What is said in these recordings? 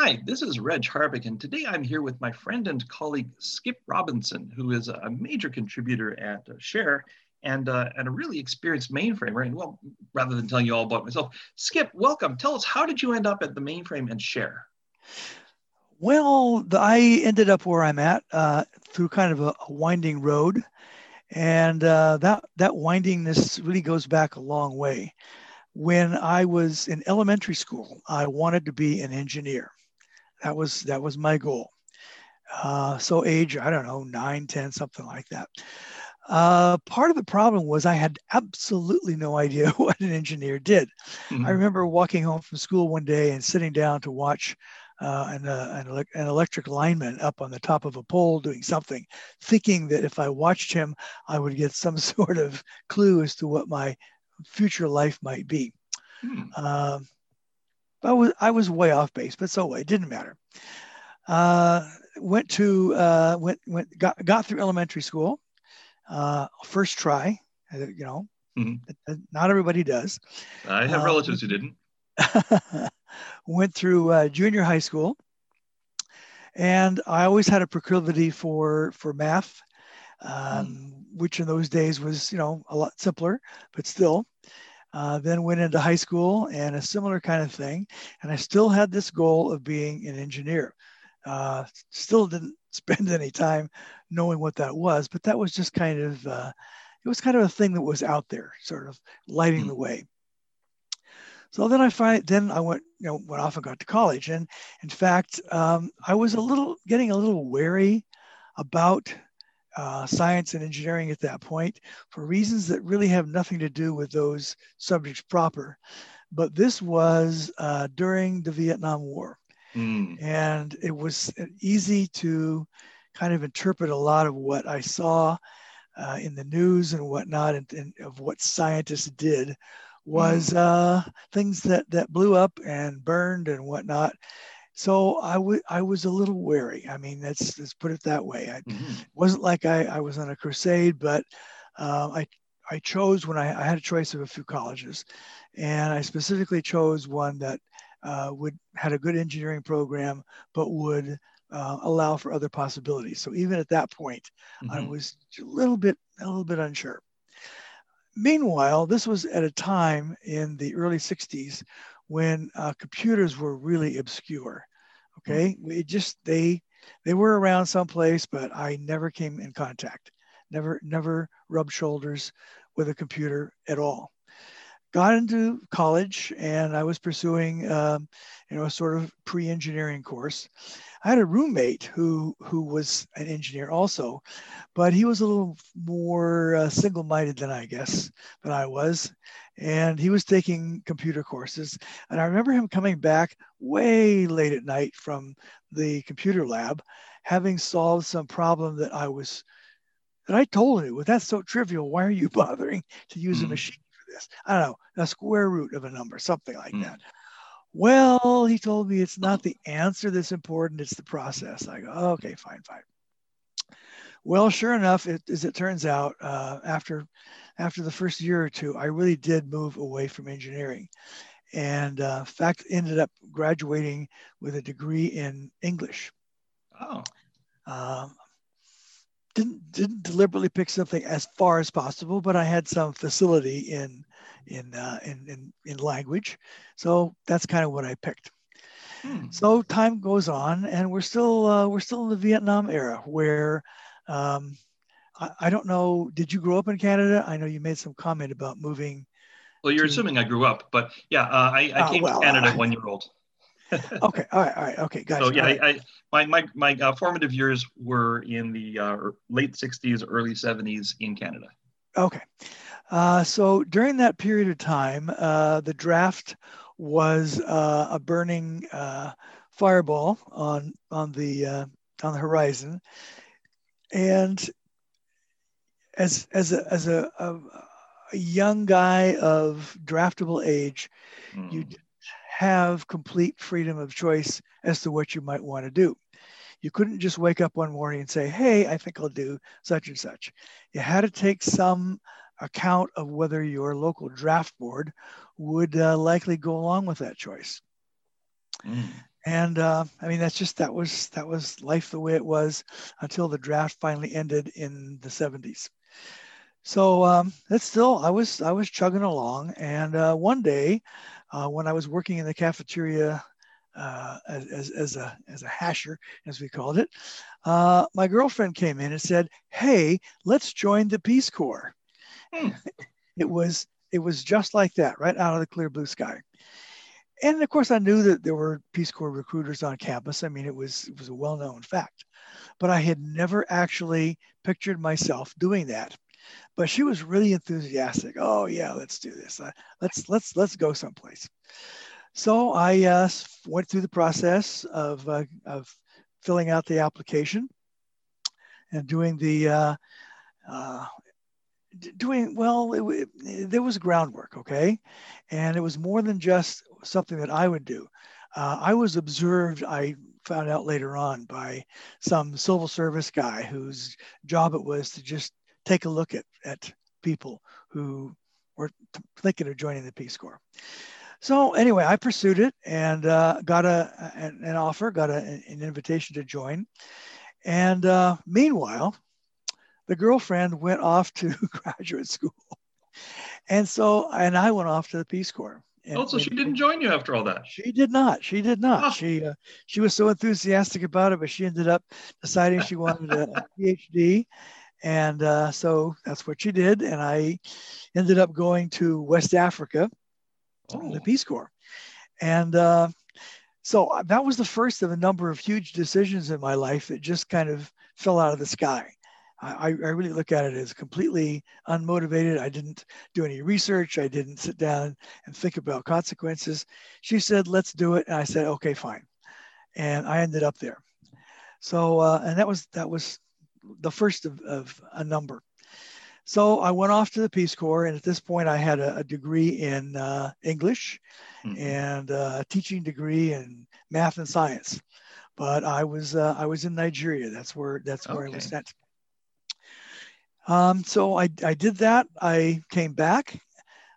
Hi, this is Reg Harbeck, and today I'm here with my friend and colleague Skip Robinson, who is a major contributor at uh, Share and, uh, and a really experienced mainframer. And well, rather than telling you all about myself, Skip, welcome. Tell us, how did you end up at the mainframe and Share? Well, I ended up where I'm at uh, through kind of a, a winding road, and uh, that that windingness really goes back a long way. When I was in elementary school, I wanted to be an engineer. That was that was my goal. Uh, so age, I don't know, nine, 10, something like that. Uh, part of the problem was I had absolutely no idea what an engineer did. Mm-hmm. I remember walking home from school one day and sitting down to watch uh, an, uh, an, an, electric lineman up on the top of a pole doing something, thinking that if I watched him, I would get some sort of clue as to what my future life might be. Hmm. Uh, I was I was way off base, but so it didn't matter. Uh, went to uh, went went got got through elementary school, uh, first try. Uh, you know, mm-hmm. not everybody does. I have relatives who didn't. went through uh, junior high school, and I always had a proclivity for for math, um, mm. which in those days was you know a lot simpler, but still. Uh, then went into high school and a similar kind of thing, and I still had this goal of being an engineer. Uh, still didn't spend any time knowing what that was, but that was just kind of uh, it was kind of a thing that was out there, sort of lighting mm. the way. So then I find then I went you know went off and got to college, and in fact um, I was a little getting a little wary about uh, science and engineering at that point for reasons that really have nothing to do with those subjects proper. But this was uh, during the Vietnam War, mm. and it was easy to kind of interpret a lot of what I saw uh, in the news and whatnot, and, and of what scientists did was mm. uh, things that that blew up and burned and whatnot. So I, w- I was a little wary. I mean, let's let's put it that way. I mm-hmm. wasn't like I, I was on a crusade, but uh, I I chose when I, I had a choice of a few colleges, and I specifically chose one that uh, would had a good engineering program, but would uh, allow for other possibilities. So even at that point, mm-hmm. I was a little bit a little bit unsure. Meanwhile, this was at a time in the early 60s when uh, computers were really obscure. Okay, we just they they were around someplace, but I never came in contact, never never rubbed shoulders with a computer at all. Got into college and I was pursuing, um, you know, a sort of pre-engineering course, I had a roommate who who was an engineer also, but he was a little more uh, single-minded than I guess than I was, and he was taking computer courses. And I remember him coming back way late at night from the computer lab, having solved some problem that I was that I told him, well, that's so trivial. Why are you bothering to use mm. a hmm. machine for this? I don't know, a square root of a number, something like mm. that. Well, he told me it's not the answer that's important, it's the process. I go, okay, fine, fine. Well, sure enough, it, as it turns out, uh, after after the first year or two, I really did move away from engineering, and uh, in fact, ended up graduating with a degree in English. Oh. Um, didn't didn't deliberately pick something as far as possible, but I had some facility in in uh, in, in, in language, so that's kind of what I picked. Hmm. So time goes on, and we're still uh, we're still in the Vietnam era, where um, I, I, don't know. Did you grow up in Canada? I know you made some comment about moving. Well, you're to... assuming I grew up, but yeah, uh, I, I, came well, to Canada uh, one year old. okay, all right, all right, okay, gotcha. So yeah, right. I, my my my uh, formative years were in the uh, late '60s, early '70s in Canada. Okay, uh, so during that period of time, uh, the draft was uh, a burning uh, fireball on on the uh, on the horizon, and as as a as a, a, a young guy of draftable age, mm. you have complete freedom of choice as to what you might want to do. You couldn't just wake up one morning and say, "Hey, I think I'll do such and such." You had to take some account of whether your local draft board would uh, likely go along with that choice. Mm. And uh, I mean, that's just that was that was life the way it was until the draft finally ended in the 70s. So um, that's still I was I was chugging along, and uh, one day uh, when I was working in the cafeteria uh, as, as, a, as a hasher, as we called it, uh, my girlfriend came in and said, "Hey, let's join the Peace Corps." Hmm. It was it was just like that, right out of the clear blue sky. And of course, I knew that there were Peace Corps recruiters on campus. I mean, it was it was a well-known fact, but I had never actually pictured myself doing that. But she was really enthusiastic. Oh yeah, let's do this. Uh, let's let's let's go someplace. So I uh, went through the process of, uh, of filling out the application and doing the uh, uh doing well it, it, there was groundwork okay and it was more than just something that i would do uh, i was observed i found out later on by some civil service guy whose job it was to just take a look at, at people who were thinking of joining the peace corps so anyway, I pursued it and uh, got a an, an, offer, got a, an invitation to join. And uh, meanwhile, the girlfriend went off to graduate school, and so and I went off to the Peace Corps. And, oh, so she didn't join you after all that. She did not. She did not. Oh. She uh, she was so enthusiastic about it, but she ended up deciding she wanted a, PhD, and uh, so that's what she did. And I ended up going to West Africa oh. the Peace Corps. And uh, so that was the first of a number of huge decisions in my life that just kind of fell out of the sky. I, I, really look at it as completely unmotivated. I didn't do any research. I didn't sit down and think about consequences. She said, let's do it. And I said, okay, fine. And I ended up there. So, uh, and that was, that was the first of, of a number. So I went off to the Peace Corps, and at this point, I had a, a degree in uh, English mm-hmm. and uh, a teaching degree in math and science. But I was uh, I was in Nigeria. That's where that's where okay. I was sent. Um, so I, I did that. I came back.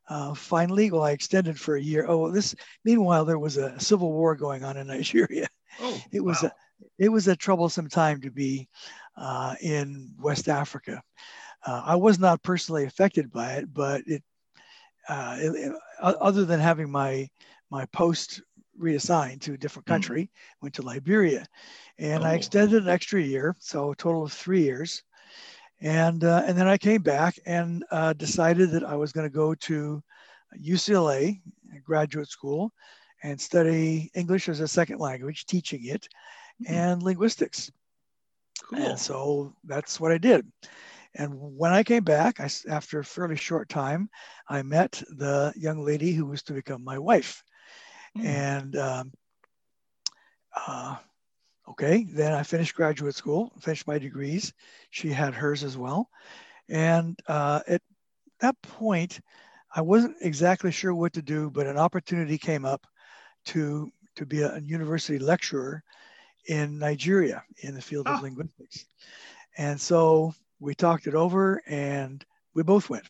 Uh, finally, well, I extended for a year. Oh, this. Meanwhile, there was a civil war going on in Nigeria. Oh, it was wow. a it was a troublesome time to be uh, in West Africa. Uh, I was not personally affected by it, but it, uh, it, it, other than having my my post reassigned to a different hmm. country, mm. went to Liberia, and oh. I extended an extra year, so a total of three years, and uh, and then I came back and uh, decided that I was going to go to UCLA graduate school and study English as a second language, teaching it, mm. and linguistics. Cool. And so that's what I did. And when I came back, I, after a fairly short time, I met the young lady who was to become my wife. Mm. And um, uh, okay, then I finished graduate school, finished my degrees. She had hers as well. And uh, at that point, I wasn't exactly sure what to do, but an opportunity came up to, to be a, a university lecturer in Nigeria in the field of ah. linguistics. And so we talked it over and we both went.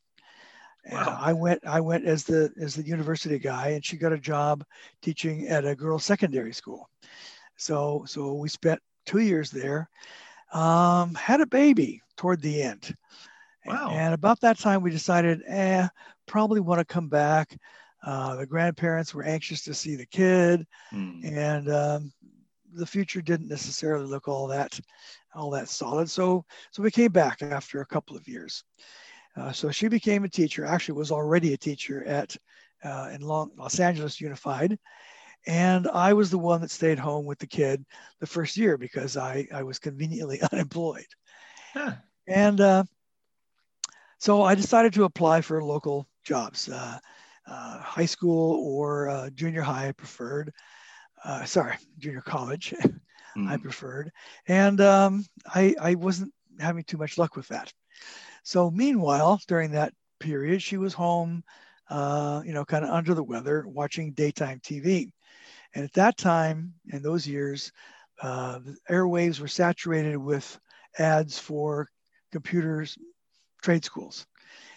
Wow. I went I went as the as the university guy and she got a job teaching at a girls secondary school. So so we spent 2 years there. Um, had a baby toward the end. Wow. And about that time we decided eh probably want to come back. Uh, the grandparents were anxious to see the kid mm. and um, the future didn't necessarily look all that all that solid. So so we came back after a couple of years. Uh, so she became a teacher. Actually, was already a teacher at uh, in Long, Los Angeles Unified, and I was the one that stayed home with the kid the first year because I I was conveniently unemployed. Huh. And uh, so I decided to apply for local jobs, uh, uh, high school or uh, junior high, I preferred. sorry, junior college. mm. I preferred. And um, I, I wasn't having too much luck with that. So meanwhile, during that period, she was home, uh, you know, kind of under the weather, watching daytime TV. And at that time, in those years, uh, the airwaves were saturated with ads for computers trade schools.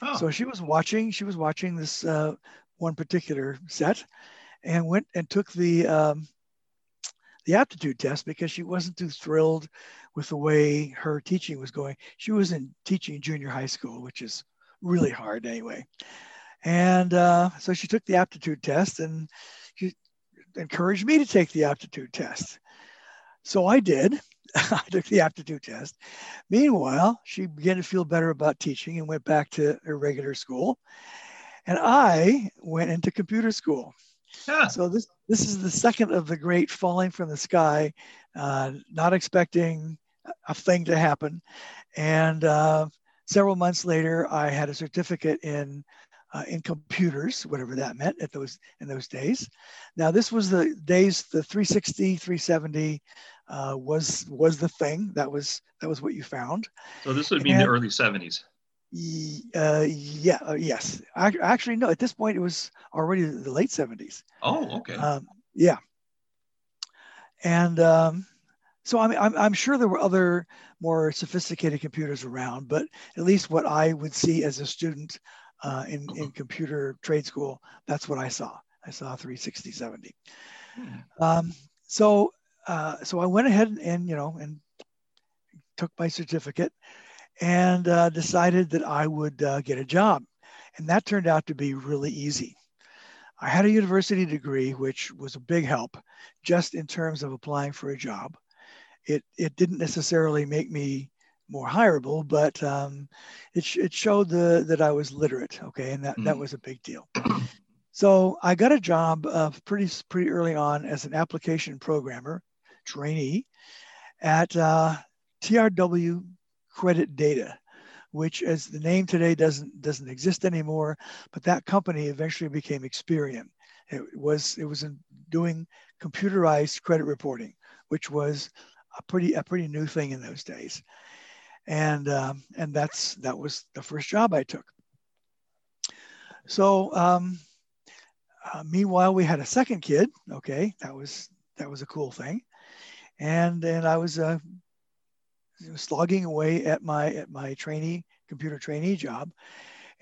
Oh. So she was watching. She was watching this uh, one particular set, and went and took the um, the aptitude test because she wasn't too thrilled with the way her teaching was going. She was in teaching junior high school, which is really hard anyway. And uh, so she took the aptitude test and she encouraged me to take the aptitude test. So I did. I took the aptitude test. Meanwhile, she began to feel better about teaching and went back to her regular school. And I went into computer school. Yeah. So this this is the second of the great falling from the sky, uh, not expecting a thing to happen. And uh, several months later, I had a certificate in uh, in computers, whatever that meant at those in those days. Now this was the days the 360, 370 uh, was was the thing that was that was what you found. So this would be and, the early 70s. Uh, yeah, uh, yes. I, actually, no. At this point, it was already the late 70s. Oh, okay. Um, yeah. And um, so I mean, I'm, I'm sure there were other more sophisticated computers around, but at least what I would see as a student uh, in, in computer trade school, that's what I saw. I saw 360, 70. Hmm. Um, so, uh, so I went ahead and, and, you know, and took my certificate and uh, decided that I would uh, get a job. And that turned out to be really easy. I had a university degree, which was a big help just in terms of applying for a job. It, it didn't necessarily make me more hireable, but um, it, it showed the, that I was literate. Okay. And that, mm. that was a big deal. So I got a job uh, pretty, pretty early on as an application programmer trainee at uh, TRW Credit Data, which as the name today doesn't, doesn't exist anymore, but that company eventually became Experian. It was, it was doing computerized credit reporting, which was a pretty, a pretty new thing in those days and um, and that's that was the first job I took. So um, uh, meanwhile, we had a second kid. Okay, that was that was a cool thing, and then I was uh, slogging away at my at my trainee computer trainee job.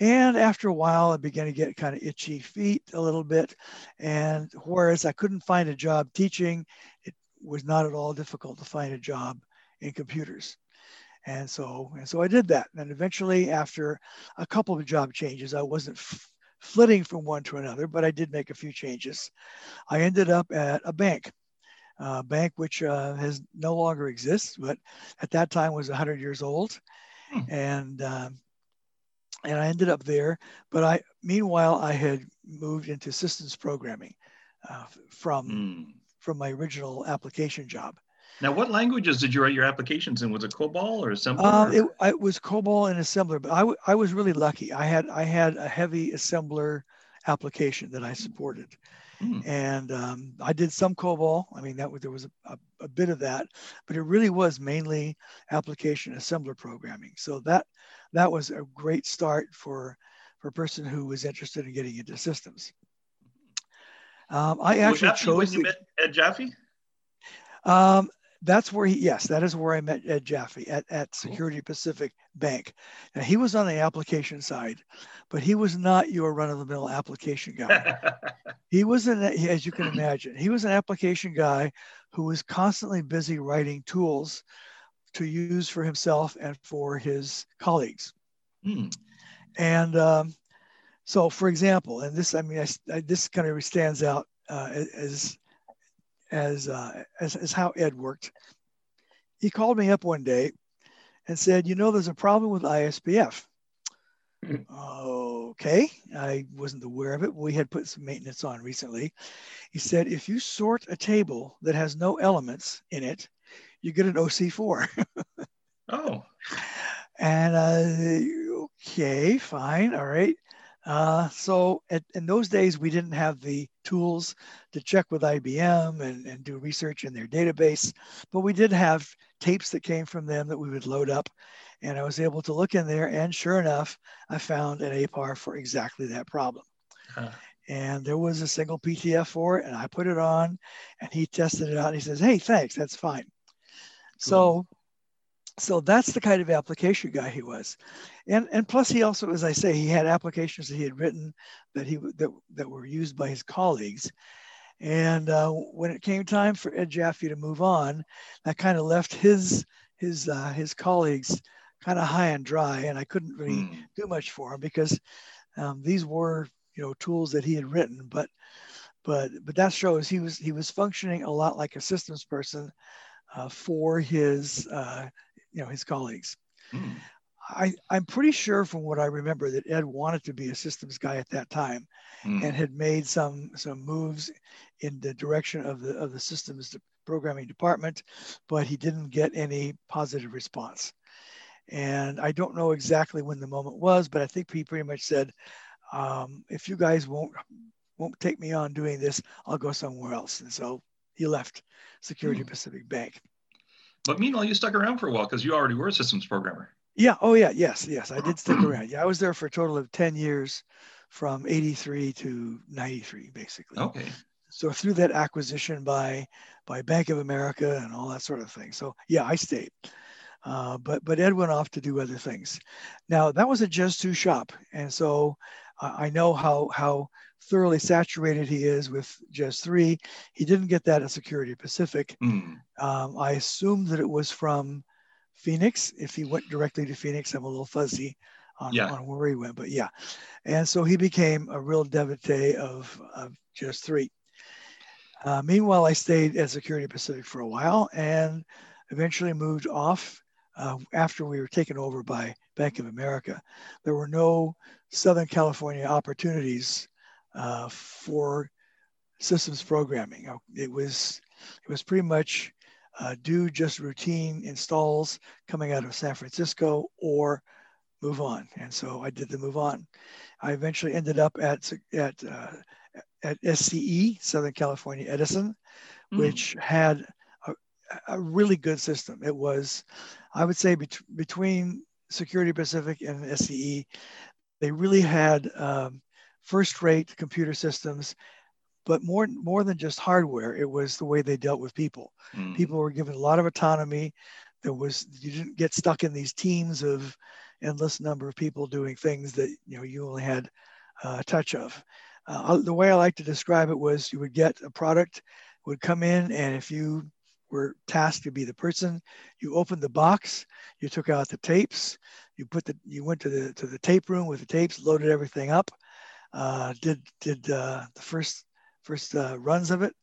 And after a while, I began to get kind of itchy feet a little bit. And whereas I couldn't find a job teaching, it was not at all difficult to find a job in computers. And so, and so I did that. And eventually, after a couple of job changes, I wasn't f- flitting from one to another, but I did make a few changes. I ended up at a bank, a bank which uh, has no longer exists, but at that time was 100 years old. Hmm. And um, and I ended up there. But I, meanwhile, I had moved into systems programming uh, from mm. from my original application job. Now, what languages did you write your applications in? Was it COBOL or Assembler? Um, it, it, was COBOL and Assembler, but I, I was really lucky. I had I had a heavy Assembler application that I supported, mm. and um, I did some COBOL. I mean, that was, there was a, a, a, bit of that, but it really was mainly application Assembler programming. So that that was a great start for for a person who was interested in getting into systems. Um, I actually chose. When you met Ed Jaffe? Um, that's where he yes that is where i met ed jaffe at, at security pacific bank. Now he was on the application side but he was not your run-of-the-mill application guy. He was an as you can imagine he was an application guy who was constantly busy writing tools to use for himself and for his colleagues. Mm. and um, so for example and this i mean I, I, this kind of stands out uh, as as, uh, as, as how Ed worked. He called me up one day and said, you know, there's a problem with ISPF. okay, I wasn't aware of it. We had put some maintenance on recently. He said, if you sort a table that has no elements in it, you get an OC4. oh. And uh, okay, fine, all right. Uh, so at, in those days, we didn't have the tools to check with IBM and, and do research in their database, but we did have tapes that came from them that we would load up. And I was able to look in there, and sure enough, I found an APAR for exactly that problem. Huh. And there was a single PTF for it, and I put it on, and he tested it out. And he says, "Hey, thanks, that's fine." Cool. So so that's the kind of application guy he was. And and plus he also as i say he had applications that he had written that he that, that were used by his colleagues. And uh, when it came time for Ed Jaffe to move on, that kind of left his his uh, his colleagues kind of high and dry, and I couldn't really mm. do much for him because um, these were you know tools that he had written, but but but that shows he was he was functioning a lot like a systems person uh, for his uh, you know his colleagues. Mm. I, I'm pretty sure from what I remember that Ed wanted to be a systems guy at that time mm. and had made some some moves in the direction of the of the systems programming department, but he didn't get any positive response. And I don't know exactly when the moment was, but I think he pretty much said, um, if you guys won't won't take me on doing this, I'll go somewhere else. And so he left Security mm. Pacific Bank. But meanwhile, you stuck around for a while because you already were a systems programmer. Yeah. Oh, yeah. Yes. Yes. I did stick around. Yeah. I was there for a total of 10 years from 83 to 93, basically. Okay. So through that acquisition by by Bank of America and all that sort of thing. So yeah, I stayed. Uh, but but Ed went off to do other things. Now that was a JES 2 shop, and so uh, I know how how thoroughly saturated he is with JES 3. He didn't get that at Security Pacific. Mm. Um, I assume that it was from Phoenix. If he went directly to Phoenix, I'm a little fuzzy on, yeah. on where he went, but yeah. And so he became a real devotee of, of JES 3. Uh, meanwhile, I stayed at Security Pacific for a while and eventually moved off uh, after we were taken over by Bank of America. There were no Southern California opportunities uh, for systems programming. It was it was pretty much uh, do just routine installs coming out of San Francisco or move on. And so I did the move on. I eventually ended up at, at, uh, at SCE, Southern California Edison, mm. which had a, a, really good system. It was, I would say, bet- between Security Pacific and SCE, they really had um, first rate computer systems but more more than just hardware it was the way they dealt with people. Mm. people were given a lot of autonomy. There was you didn't get stuck in these teams of endless number of people doing things that you know you only had uh, a touch of. Uh, the way i like to describe it was you would get a product would come in and if you were tasked to be the person you opened the box you took out the tapes you put the you went to the to the tape room with the tapes loaded everything up uh, did did uh, the first first uh, runs of it,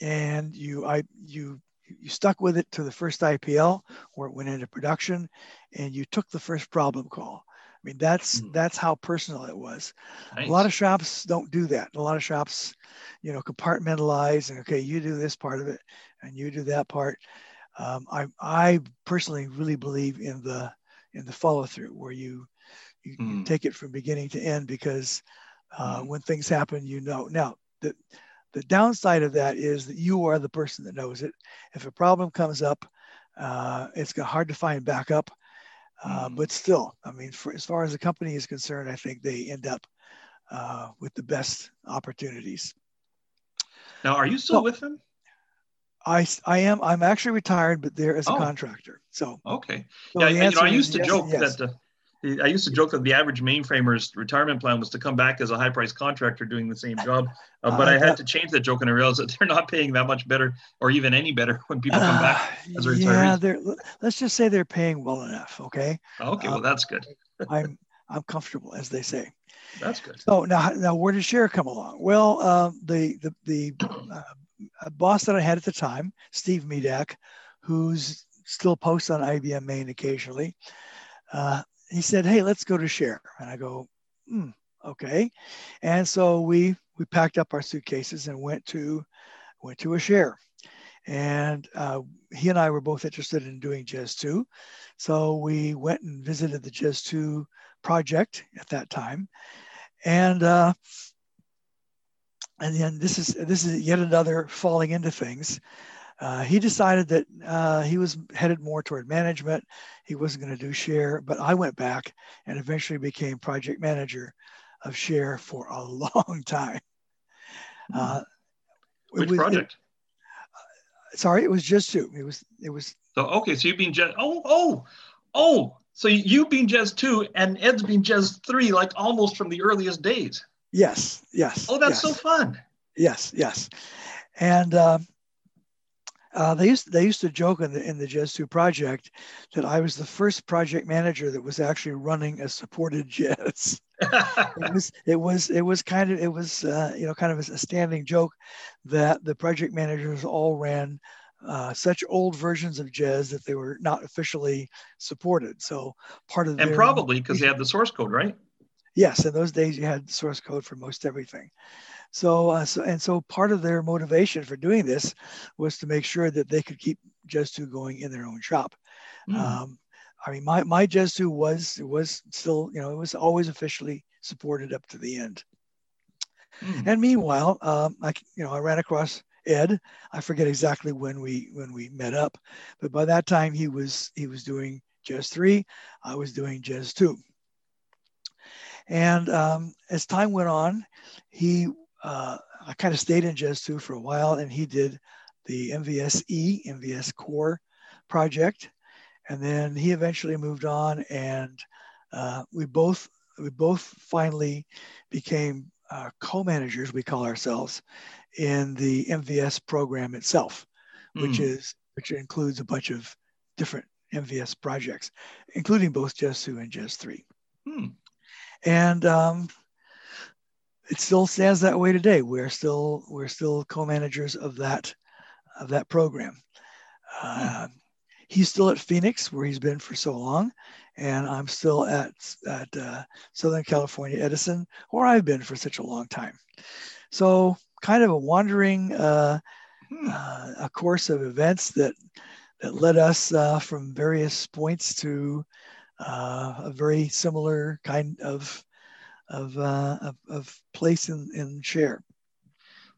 and you I you you stuck with it to the first IPL where it went into production, and you took the first problem call. I mean that's mm. that's how personal it was. Nice. A lot of shops don't do that. A lot of shops, you know, compartmentalize and okay, you do this part of it, and you do that part. Um, I I personally really believe in the in the follow through where you you, mm. you, take it from beginning to end because uh, mm. when things happen, you know. Now the, the downside of that is that you are the person that knows it. If a problem comes up, uh, it's hard to find backup. Uh, mm. But still, I mean, for, as far as the company is concerned, I think they end up uh, with the best opportunities. Now, are you still so, with them? I, I am. I'm actually retired, but there as a oh. contractor. So okay. So yeah, you know, I used to yes joke yes. that uh, I used to joke that the average mainframer's retirement plan was to come back as a high price contractor doing the same job. Uh, but uh, I had to change that joke and I realized that they're not paying that much better or even any better when people come back uh, as a retiree. Yeah, let's just say they're paying well enough. Okay. Okay. Well, um, that's good. I'm, I'm comfortable, as they say. That's good. So now, now where did Share come along? Well, uh, the, the, the uh, boss that I had at the time, Steve Medak, who's still posts on IBM Main occasionally, uh, he said, "Hey, let's go to Share." And I go, hmm, "Okay." And so we we packed up our suitcases and went to went to a Share. And uh, he and I were both interested in doing JES 2. So we went and visited the JES 2 project at that time. And uh, and then this is this is yet another falling into things. Uh, he decided that uh, he was headed more toward management. He wasn't going to do share, but I went back and eventually became project manager of share for a long time. Hmm. Uh, Which was, project? It, uh, sorry, it was JES 2. It was it was. So okay, so you've been just oh oh oh. So you've been JES 2 and Ed's been JES 3, like almost from the earliest days. Yes, yes. Oh, that's yes. so fun Yes, yes. And uh, uh, they used they used to joke in the in the JES 2 project that I was the first project manager that was actually running a supported JES. it was it was it was kind of it was uh, you know kind of a standing joke that the project managers all ran uh, such old versions of JES that they were not officially supported. So part of and probably because they had the source code, right? Yes, in those days you had source code for most everything. So, uh, so and so part of their motivation for doing this was to make sure that they could keep 2 going in their own shop. Mm. Um, I mean, my, my 2 was, it was still, you know, it was always officially supported up to the end. Mm. And meanwhile, um, I, you know, I ran across Ed. I forget exactly when we when we met up, but by that time he was he was doing JES three. I was doing JES two. And um, as time went on, he uh, I kind of stayed in JES 2 for a while, and he did the MVSE, MVS Core project, and then he eventually moved on, and uh, we both we both finally became uh, co-managers. We call ourselves in the MVS program itself, which hmm. is which includes a bunch of different MVS projects, including both JES 2 and JES 3. Mm. And um, it still stands that way today. We're still we're still co-managers of that of that program. Uh, he's still at Phoenix, where he's been for so long, and I'm still at at uh, Southern California Edison, where I've been for such a long time. So, kind of a wandering uh, hmm. uh a course of events that that led us uh, from various points to uh, a very similar kind of of, uh, of, of, place in, in share.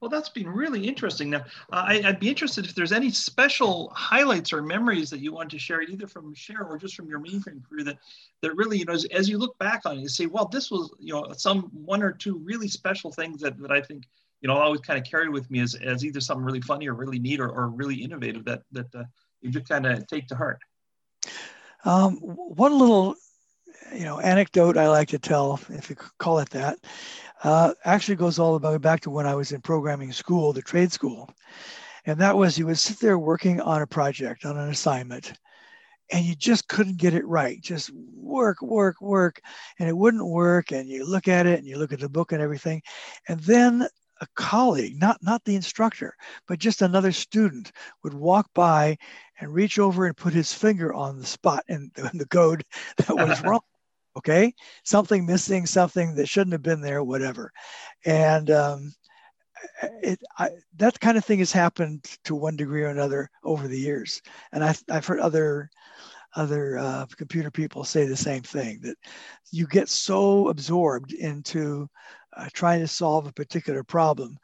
Well, that's been really interesting. Now, I, would be interested if there's any special highlights or memories that you want to share, either from Share or just from your mainframe career, that that really, you know, as, as you look back on it, you say, well, this was, you know, some one or two really special things that, that I think, you know, I always kind of carry with me as, as either something really funny or really neat or, or really innovative that that uh, you just kind of take to heart. Um, one little you know anecdote I like to tell, if you call it that, uh, actually goes all the way back to when I was in programming school, the trade school, and that was you would sit there working on a project, on an assignment, and you just couldn't get it right. Just work, work, work, and it wouldn't work. And you look at it, and you look at the book and everything, and then a colleague, not not the instructor, but just another student, would walk by and reach over and put his finger on the spot in the, in the code that was wrong okay? Something missing something that shouldn't have been there whatever. And um, it, I, that kind of thing has happened to one degree or another over the years. And I've, I've heard other other uh, computer people say the same thing that you get so absorbed into uh, trying to solve a particular problem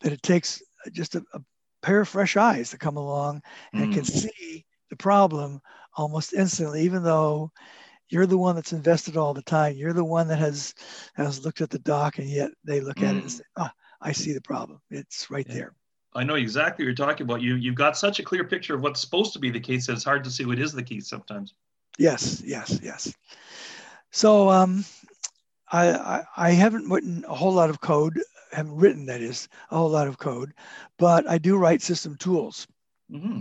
that it takes just a, a pair of fresh eyes to come along and mm. can see the problem almost instantly even though you're the one that's invested all the time. You're the one that has has looked at the doc, and yet they look at it and mm. say, "Ah, I see the problem. It's right yeah. there." I know exactly what you're talking about. You you've got such a clear picture of what's supposed to be the case that it's hard to see what is the case sometimes. Yes, yes, yes. So um, I, I, I haven't written a whole lot of code. Haven't written that is a whole lot of code, but I do write system tools. Mm-hmm.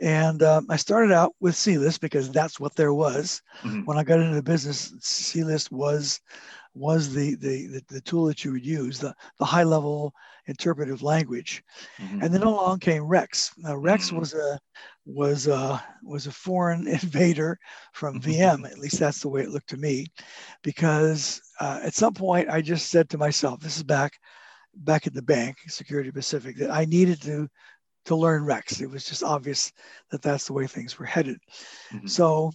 And um, I started out with CLIST because that's what there was. Mm-hmm. When I got into the business, CLIST was was the, the, the, the, tool that you would use, the, the high level interpretive language. Mm-hmm. And then along came REXX. Now REXX mm-hmm. was a was a was a foreign invader from VM. At least that's the way it looked to me, because uh, at some point I just said to myself, "This is back back at the bank, Security Pacific, that I needed to to learn REXX. It was just obvious that that's the way things were headed. Mm-hmm. So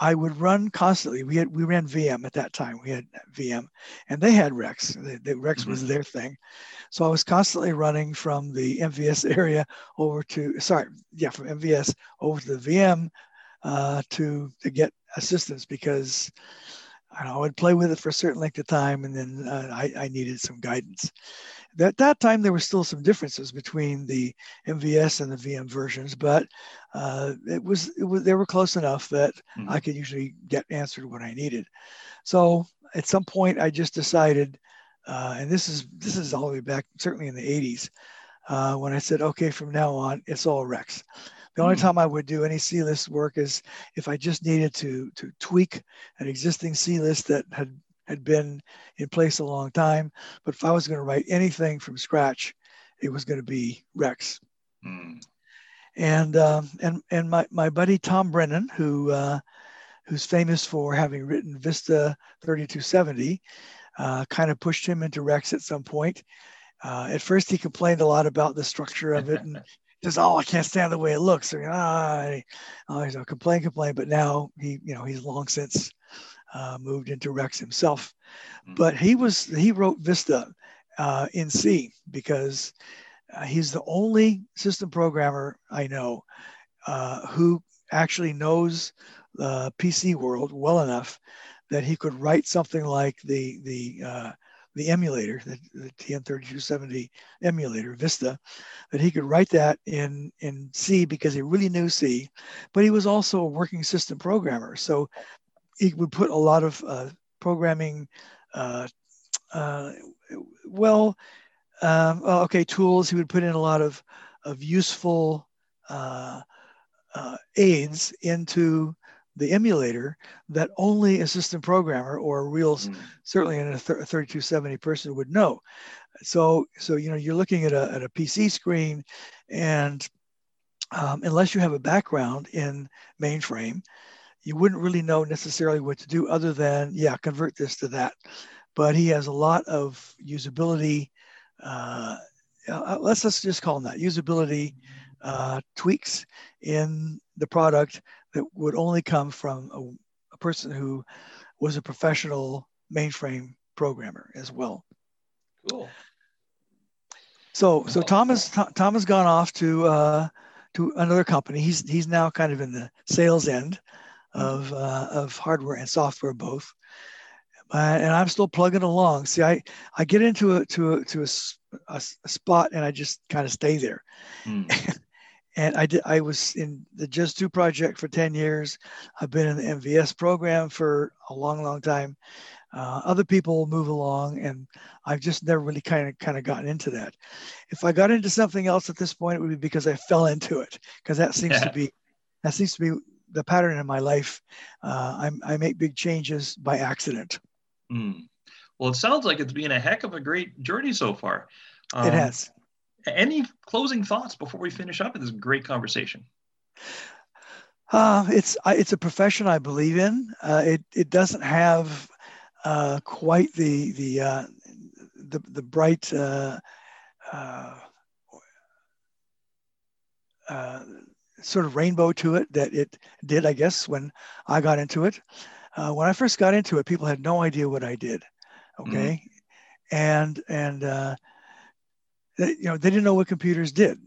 I would run constantly. We had we ran VM at that time. We had VM, and they had REXX. The, the REXX mm-hmm. was their thing. So I was constantly running from the MVS area over to sorry, yeah, from MVS over to the VM uh, to to get assistance because I, know, I would play with it for a certain length of time, and then uh, I, I needed some guidance. At that time, there were still some differences between the MVS and the VM versions, but uh, it, was, it was they were close enough that mm-hmm. I could usually get answered what I needed. So at some point, I just decided uh, and this is this is all the way back certainly in the 80s uh, when I said, okay, from now on, it's all REXX. The only mm-hmm. time I would do any CLIST work is if I just needed to to tweak an existing CLIST that had had been in place a long time. But if I was going to write anything from scratch, it was going to be REXX. Mm. And um, and and my my buddy Tom Brennan, who uh, who's famous for having written Vista 3270, uh, kind of pushed him into REXX at some point. Uh, at first, he complained a lot about the structure of it and just, oh, I can't stand the way it looks. Or, ah, oh, he's a complain, complain. But now he, you know, he's long since uh, moved into REXX himself. Mm-hmm. But he was he wrote Vista uh, in C because uh, he's the only system programmer I know uh, who actually knows the PC world well enough that he could write something like the the uh, the emulator, the, the TN3270 emulator, Vista, that he could write that in, in C because he really knew C, but he was also a working system programmer. So he would put a lot of uh, programming, uh, uh, well, um, okay, tools. He would put in a lot of, of useful uh, uh, aids into the emulator that only a system programmer or a real, mm. certainly in a, th- a 3270 person would know. So, so you know, you're looking at a, at a PC screen, and um, unless you have a background in mainframe, you wouldn't really know necessarily what to do other than, yeah, convert this to that. But he has a lot of usability. Uh, uh let's, let's just call them that usability uh, tweaks in the product that would only come from a, a person who was a professional mainframe programmer as well. Cool. So, so Tom has Tom has gone off to uh, to another company. He's he's now kind of in the sales end of uh, of hardware and software both. Uh, and I'm still plugging along. See, I I get into a to a to a, a, a spot and I just kind of stay there. Mm. and I did. I was in the JES 2 project for ten years. I've been in the MVS program for a long, long time. Uh, other people move along, and I've just never really kind of kind of gotten into that. If I got into something else at this point, it would be because I fell into it, because that seems yeah. to be that seems to be the pattern in my life. Uh, i make big changes by accident. Mm. Well, it sounds like it's been a heck of a great journey so far. Um, it has. Any closing thoughts before we finish up this great conversation? Uh, it's it's a profession I believe in. Uh, it it doesn't have uh, quite the the uh, the, the bright uh, uh, sort of rainbow to it that it did, I guess, when I got into it. Uh, when I first got into it, people had no idea what I did. Okay. Mm. And, and, uh, you know, they didn't know what computers did.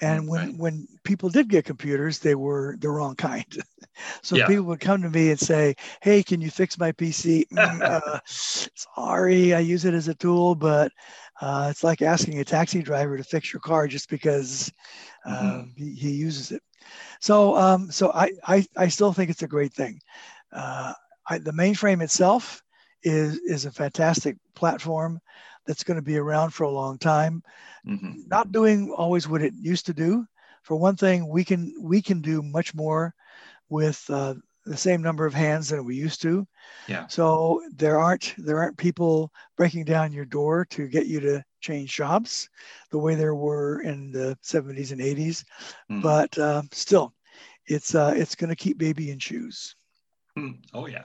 And when, right. when people did get computers, they were the wrong kind. so yeah. people would come to me and say, Hey, can you fix my PC? Mm, uh, sorry, I use it as a tool, but uh, it's like asking a taxi driver to fix your car just because mm-hmm. Um, he, he, uses it. So, um, so I, I, I, still think it's a great thing. Uh, I, the mainframe itself is, is a fantastic platform that's going to be around for a long time. Mm-hmm. Not doing always what it used to do. For one thing, we can we can do much more with uh, the same number of hands than we used to. Yeah. So there aren't there aren't people breaking down your door to get you to change jobs the way there were in the 70s and 80s. Mm. But uh, still, it's uh, it's going to keep baby in shoes. Mm. Oh yeah.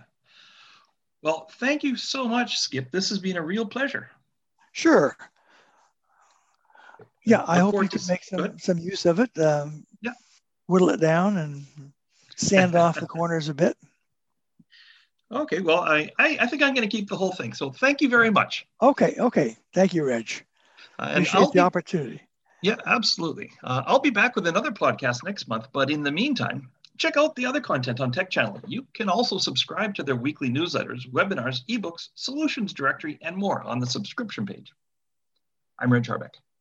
Well, thank you so much, Skip. This has been a real pleasure. Sure. Yeah, I hope you can make some, some use of it. Um, yeah. Whittle it down and sand off the corners a bit. Okay, well, I, I, I think I'm going to keep the whole thing. So thank you very much. Okay, okay. Thank you, Reg. Uh, and Appreciate I'll the be, opportunity. Yeah, absolutely. Uh, I'll be back with another podcast next month. But in the meantime, check out the other content on Tech Channel. You can also subscribe to their weekly newsletters, webinars, ebooks, solutions directory, and more on the subscription page. I'm Reg Harbeck.